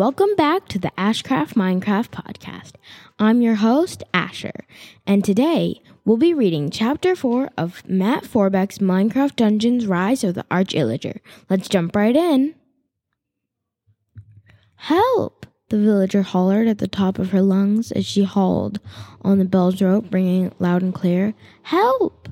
Welcome back to the Ashcraft Minecraft podcast. I'm your host, Asher, and today we'll be reading Chapter 4 of Matt Forbeck's Minecraft Dungeons Rise of the Arch Illager. Let's jump right in. Help! The villager hollered at the top of her lungs as she hauled on the bell's rope, bringing it loud and clear. Help!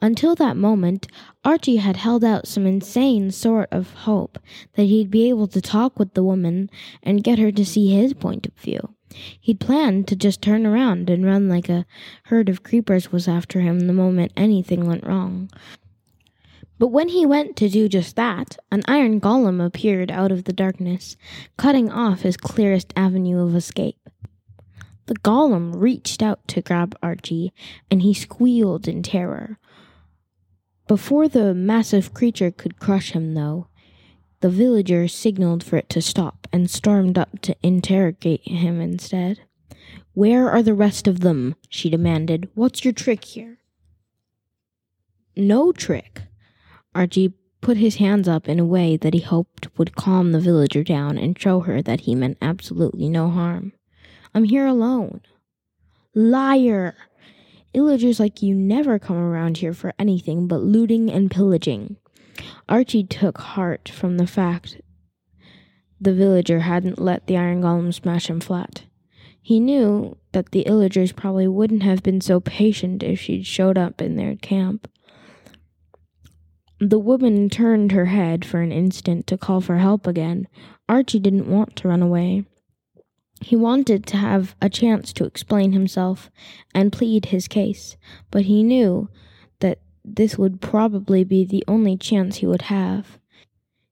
Until that moment, Archie had held out some insane sort of hope that he'd be able to talk with the woman and get her to see his point of view. He'd planned to just turn around and run like a herd of creepers was after him the moment anything went wrong. But when he went to do just that, an iron golem appeared out of the darkness, cutting off his clearest avenue of escape. The golem reached out to grab Archie, and he squealed in terror. Before the massive creature could crush him, though, the villager signaled for it to stop and stormed up to interrogate him instead. Where are the rest of them? she demanded. What's your trick here? No trick. Archie put his hands up in a way that he hoped would calm the villager down and show her that he meant absolutely no harm. I'm here alone. Liar! Illagers like you never come around here for anything but looting and pillaging. Archie took heart from the fact the villager hadn't let the iron golem smash him flat. He knew that the illagers probably wouldn't have been so patient if she'd showed up in their camp. The woman turned her head for an instant to call for help again. Archie didn't want to run away. He wanted to have a chance to explain himself and plead his case, but he knew that this would probably be the only chance he would have.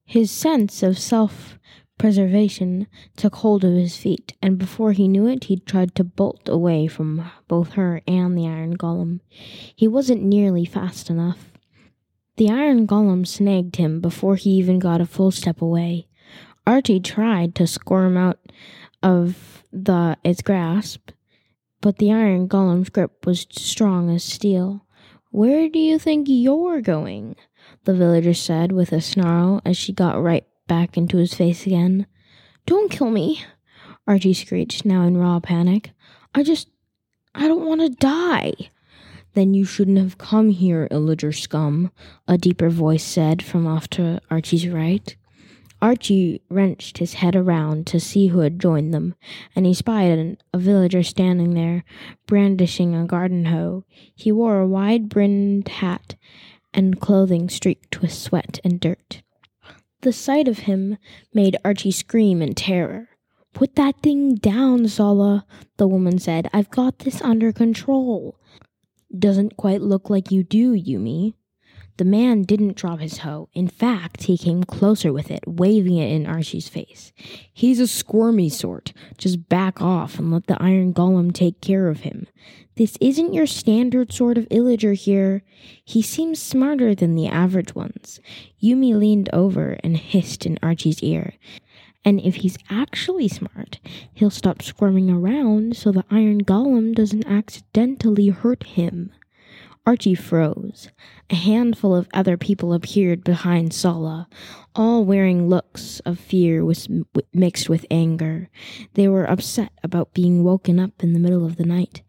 His sense of self preservation took hold of his feet, and before he knew it, he tried to bolt away from both her and the iron golem. He wasn't nearly fast enough. The iron golem snagged him before he even got a full step away. Archie tried to squirm out of the its grasp, but the iron golem's grip was strong as steel. Where do you think you're going? the villager said with a snarl as she got right back into his face again. Don't kill me, Archie screeched, now in raw panic. I just. I don't want to die. Then you shouldn't have come here, illager scum, a deeper voice said from off to Archie's right. Archie wrenched his head around to see who had joined them, and he spied a villager standing there, brandishing a garden hoe. He wore a wide brimmed hat and clothing streaked with sweat and dirt. The sight of him made Archie scream in terror. Put that thing down, Zola, the woman said. I've got this under control. Doesn't quite look like you do, Yumi, the man didn't drop his hoe. In fact, he came closer with it, waving it in Archie's face. He's a squirmy sort. Just back off and let the iron golem take care of him. This isn't your standard sort of illager here. He seems smarter than the average ones. Yumi leaned over and hissed in Archie's ear. And if he's actually smart, he'll stop squirming around so the iron golem doesn't accidentally hurt him. Archie froze. A handful of other people appeared behind Sala, all wearing looks of fear with, mixed with anger. They were upset about being woken up in the middle of the night,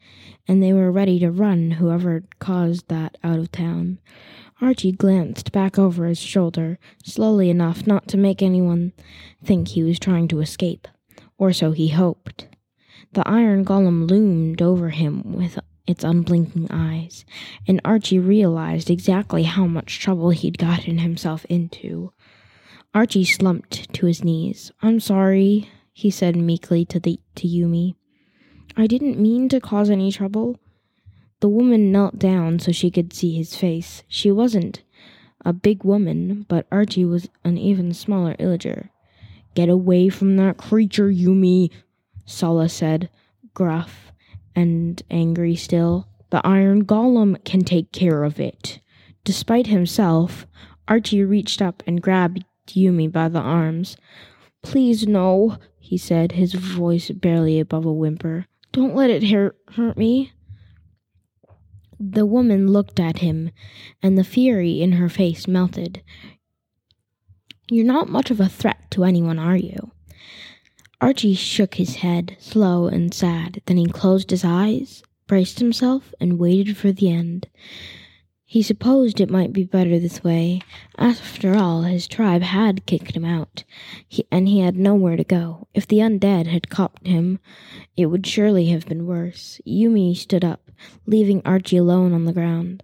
and they were ready to run whoever caused that out of town. Archie glanced back over his shoulder, slowly enough not to make anyone think he was trying to escape, or so he hoped. The iron golem loomed over him with its unblinking eyes, and Archie realized exactly how much trouble he'd gotten himself into. Archie slumped to his knees. I'm sorry, he said meekly to the to Yumi. I didn't mean to cause any trouble. The woman knelt down so she could see his face. She wasn't a big woman, but Archie was an even smaller illager. Get away from that creature, Yumi, Sala said, gruff and angry still. The iron golem can take care of it. Despite himself, Archie reached up and grabbed Yumi by the arms. Please, no, he said, his voice barely above a whimper. Don't let it hurt, hurt me. The woman looked at him, and the fury in her face melted. You're not much of a threat to anyone, are you? Archie shook his head, slow and sad. Then he closed his eyes, braced himself, and waited for the end. He supposed it might be better this way. After all, his tribe had kicked him out, he, and he had nowhere to go. If the undead had caught him, it would surely have been worse. Yumi stood up, leaving Archie alone on the ground.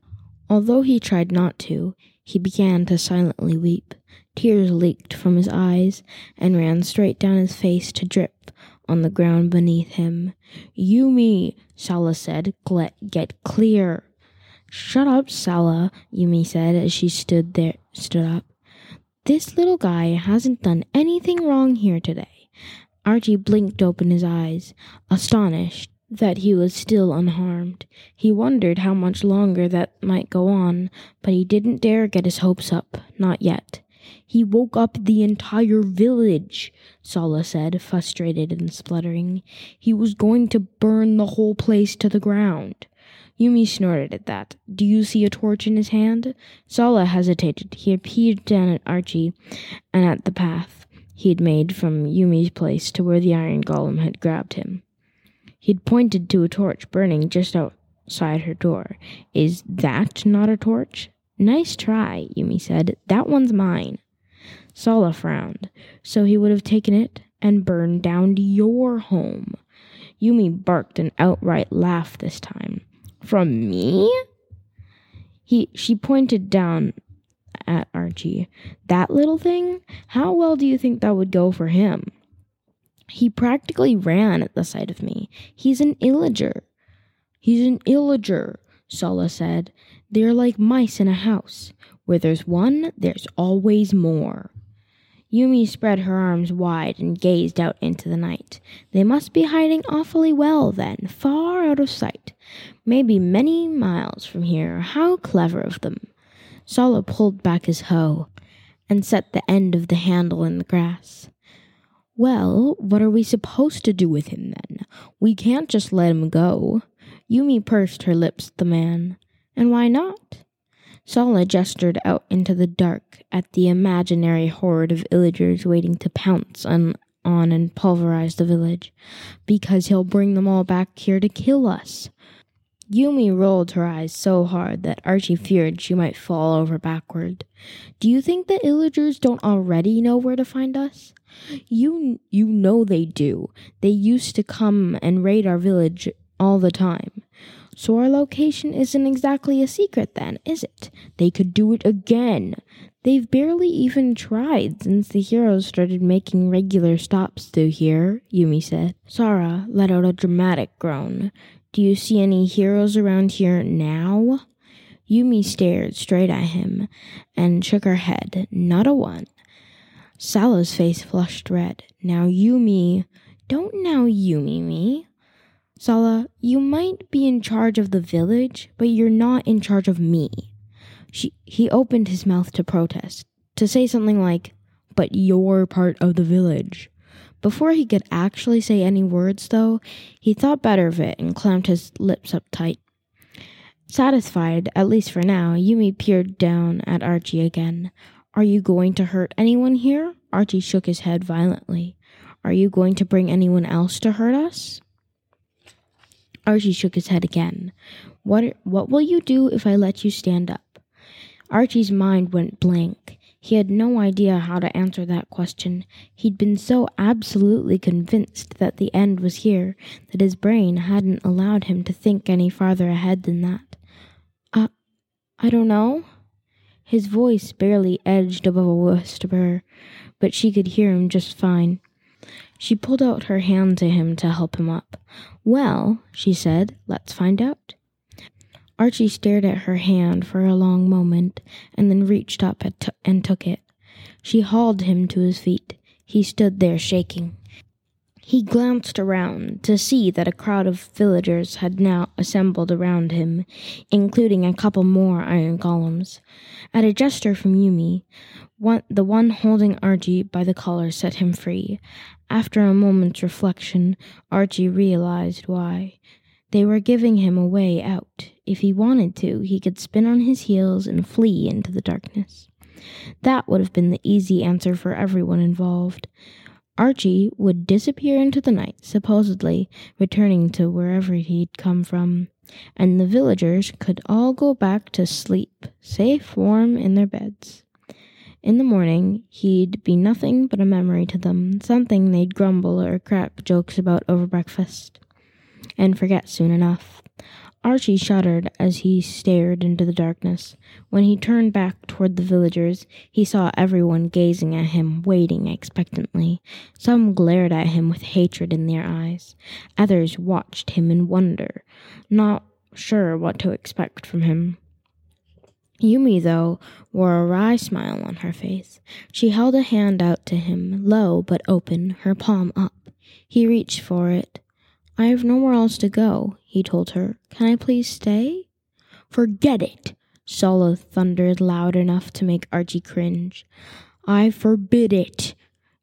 Although he tried not to, he began to silently weep. Tears leaked from his eyes and ran straight down his face to drip on the ground beneath him. Yumi, Sala said, get clear. Shut up, Sala, Yumi said as she stood there stood up. This little guy hasn't done anything wrong here today. Archie blinked open his eyes, astonished that he was still unharmed. He wondered how much longer that might go on, but he didn't dare get his hopes up, not yet. He woke up the entire village, Sala said, frustrated and spluttering. He was going to burn the whole place to the ground. Yumi snorted at that. Do you see a torch in his hand? Sala hesitated. He peered down at Archie and at the path he had made from Yumi's place to where the iron golem had grabbed him. He'd pointed to a torch burning just outside her door. Is that not a torch? Nice try, Yumi said. That one's mine. Sala frowned. So he would have taken it and burned down your home. Yumi barked an outright laugh this time. From me? He she pointed down at Archie. That little thing? How well do you think that would go for him? He practically ran at the sight of me. He's an illager. He's an illager, Sala said. They're like mice in a house. Where there's one, there's always more. Yumi spread her arms wide and gazed out into the night. They must be hiding awfully well, then, far out of sight. Maybe many miles from here. How clever of them. Sala pulled back his hoe and set the end of the handle in the grass. Well, what are we supposed to do with him then? We can't just let him go. Yumi pursed her lips at the man. And why not? Sala gestured out into the dark at the imaginary horde of illagers waiting to pounce on, on and pulverize the village. Because he'll bring them all back here to kill us. Yumi rolled her eyes so hard that Archie feared she might fall over backward. Do you think the illagers don't already know where to find us? You you know they do. They used to come and raid our village all the time. So our location isn't exactly a secret then, is it? They could do it again. They've barely even tried since the heroes started making regular stops through here, Yumi said. Sara let out a dramatic groan. Do you see any heroes around here now? Yumi stared straight at him and shook her head. Not a one. Sala's face flushed red. Now Yumi, don't now Yumi me. Sala, you might be in charge of the village, but you're not in charge of me. She, he opened his mouth to protest, to say something like, But you're part of the village. Before he could actually say any words, though, he thought better of it and clamped his lips up tight. Satisfied, at least for now, Yumi peered down at Archie again. Are you going to hurt anyone here? Archie shook his head violently. Are you going to bring anyone else to hurt us? Archie shook his head again. What what will you do if I let you stand up? Archie's mind went blank. He had no idea how to answer that question. He'd been so absolutely convinced that the end was here that his brain hadn't allowed him to think any farther ahead than that. Uh, I don't know. His voice barely edged above a whisper, but she could hear him just fine. She pulled out her hand to him to help him up. Well, she said, let's find out. Archie stared at her hand for a long moment and then reached up and took it. She hauled him to his feet. He stood there shaking. He glanced around to see that a crowd of villagers had now assembled around him, including a couple more iron golems. At a gesture from Yumi, one, the one holding Archie by the collar set him free. After a moment's reflection, Archie realized why. They were giving him a way out. If he wanted to, he could spin on his heels and flee into the darkness. That would have been the easy answer for everyone involved. Archie would disappear into the night, supposedly returning to wherever he'd come from, and the villagers could all go back to sleep, safe, warm in their beds. In the morning, he'd be nothing but a memory to them, something they'd grumble or crack jokes about over breakfast, and forget soon enough. Archie shuddered as he stared into the darkness. When he turned back toward the villagers, he saw everyone gazing at him, waiting expectantly. Some glared at him with hatred in their eyes. Others watched him in wonder, not sure what to expect from him. Yumi, though, wore a wry smile on her face. She held a hand out to him, low but open, her palm up. He reached for it. I have nowhere else to go, he told her. Can I please stay? Forget it, Sola thundered loud enough to make Archie cringe. I forbid it.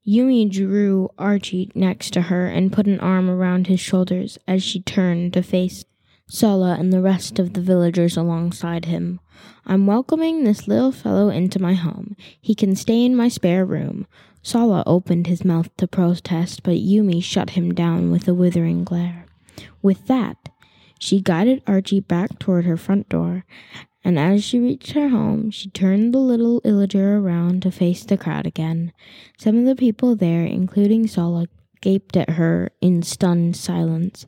Yumi drew Archie next to her and put an arm around his shoulders as she turned to face Sola and the rest of the villagers alongside him. I'm welcoming this little fellow into my home. He can stay in my spare room. Sola opened his mouth to protest, but Yumi shut him down with a withering glare. With that, she guided Archie back toward her front door, and as she reached her home, she turned the little illager around to face the crowd again. Some of the people there, including Sola, gaped at her in stunned silence.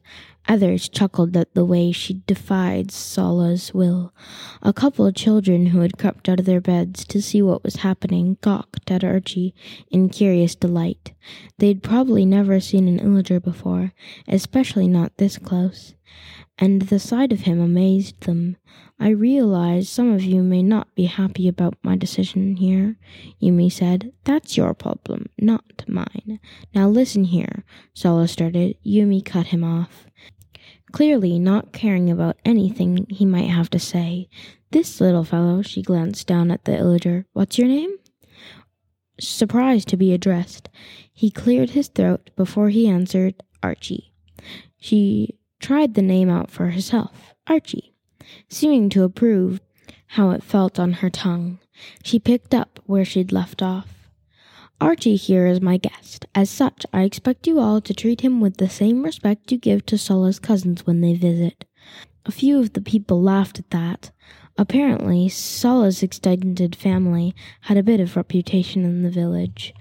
Others chuckled at the way she defied Sola's will. A couple of children who had crept out of their beds to see what was happening gawked at Archie in curious delight. They'd probably never seen an illager before, especially not this close, and the sight of him amazed them. I realize some of you may not be happy about my decision here, Yumi said. That's your problem, not mine. Now listen here, Sola started. Yumi cut him off. Clearly not caring about anything he might have to say. This little fellow, she glanced down at the illager. What's your name? Surprised to be addressed, he cleared his throat before he answered Archie. She tried the name out for herself, Archie seeming to approve how it felt on her tongue. She picked up where she'd left off. Archie here is my guest. As such, I expect you all to treat him with the same respect you give to Sola's cousins when they visit. A few of the people laughed at that. Apparently, Sola's extended family had a bit of reputation in the village.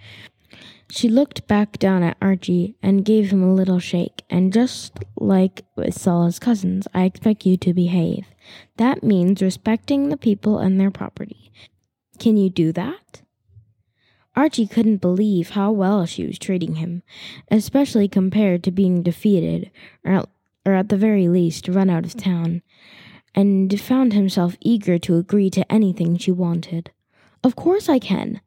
She looked back down at Archie and gave him a little shake, and just like with Sola's cousins, I expect you to behave. That means respecting the people and their property. Can you do that? Archie couldn't believe how well she was treating him, especially compared to being defeated, or at, or at the very least run out of town, and found himself eager to agree to anything she wanted. Of course I can.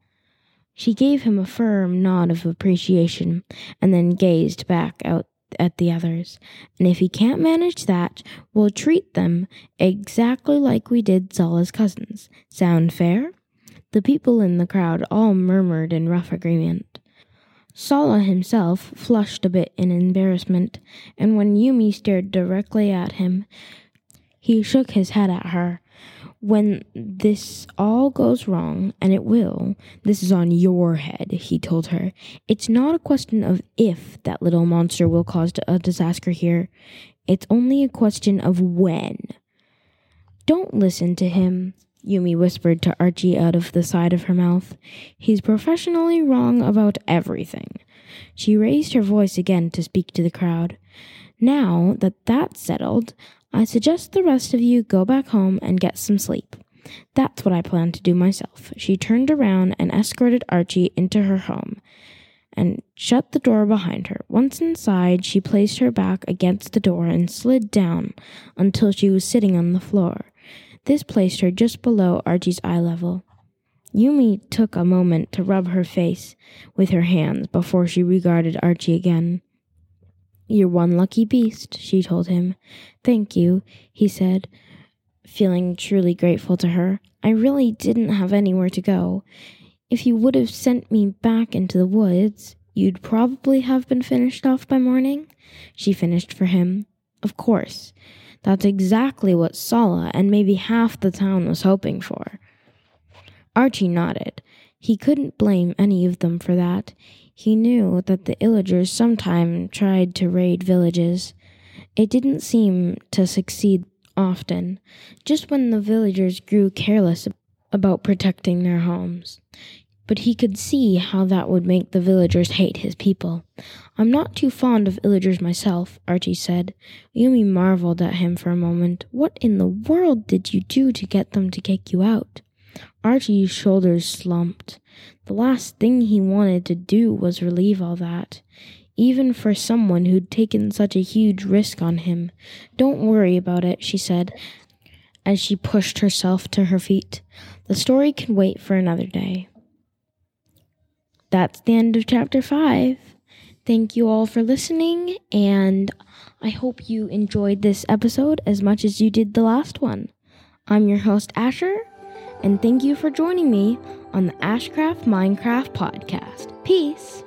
She gave him a firm nod of appreciation and then gazed back out at the others. And if he can't manage that, we'll treat them exactly like we did Sola's cousins. Sound fair? The people in the crowd all murmured in rough agreement. Sala himself flushed a bit in embarrassment, and when Yumi stared directly at him, he shook his head at her when this all goes wrong, and it will, this is on your head, he told her. It's not a question of if that little monster will cause a disaster here. It's only a question of when. Don't listen to him, Yumi whispered to Archie out of the side of her mouth. He's professionally wrong about everything. She raised her voice again to speak to the crowd. Now that that's settled, I suggest the rest of you go back home and get some sleep. That's what I plan to do myself. She turned around and escorted Archie into her home and shut the door behind her. Once inside, she placed her back against the door and slid down until she was sitting on the floor. This placed her just below Archie's eye level. Yumi took a moment to rub her face with her hands before she regarded Archie again. You're one lucky beast, she told him. Thank you, he said, feeling truly grateful to her. I really didn't have anywhere to go. If you would have sent me back into the woods, you'd probably have been finished off by morning. She finished for him. Of course. That's exactly what Sala and maybe half the town was hoping for. Archie nodded. He couldn't blame any of them for that. He knew that the Illagers sometimes tried to raid villages. It didn't seem to succeed often, just when the villagers grew careless about protecting their homes. But he could see how that would make the villagers hate his people. I'm not too fond of villagers myself, Archie said. Yumi marveled at him for a moment. What in the world did you do to get them to kick you out? Archie's shoulders slumped. The last thing he wanted to do was relieve all that even for someone who'd taken such a huge risk on him. Don't worry about it, she said, as she pushed herself to her feet. The story can wait for another day. That's the end of chapter 5. Thank you all for listening, and I hope you enjoyed this episode as much as you did the last one. I'm your host, Asher, and thank you for joining me on the Ashcraft Minecraft podcast. Peace.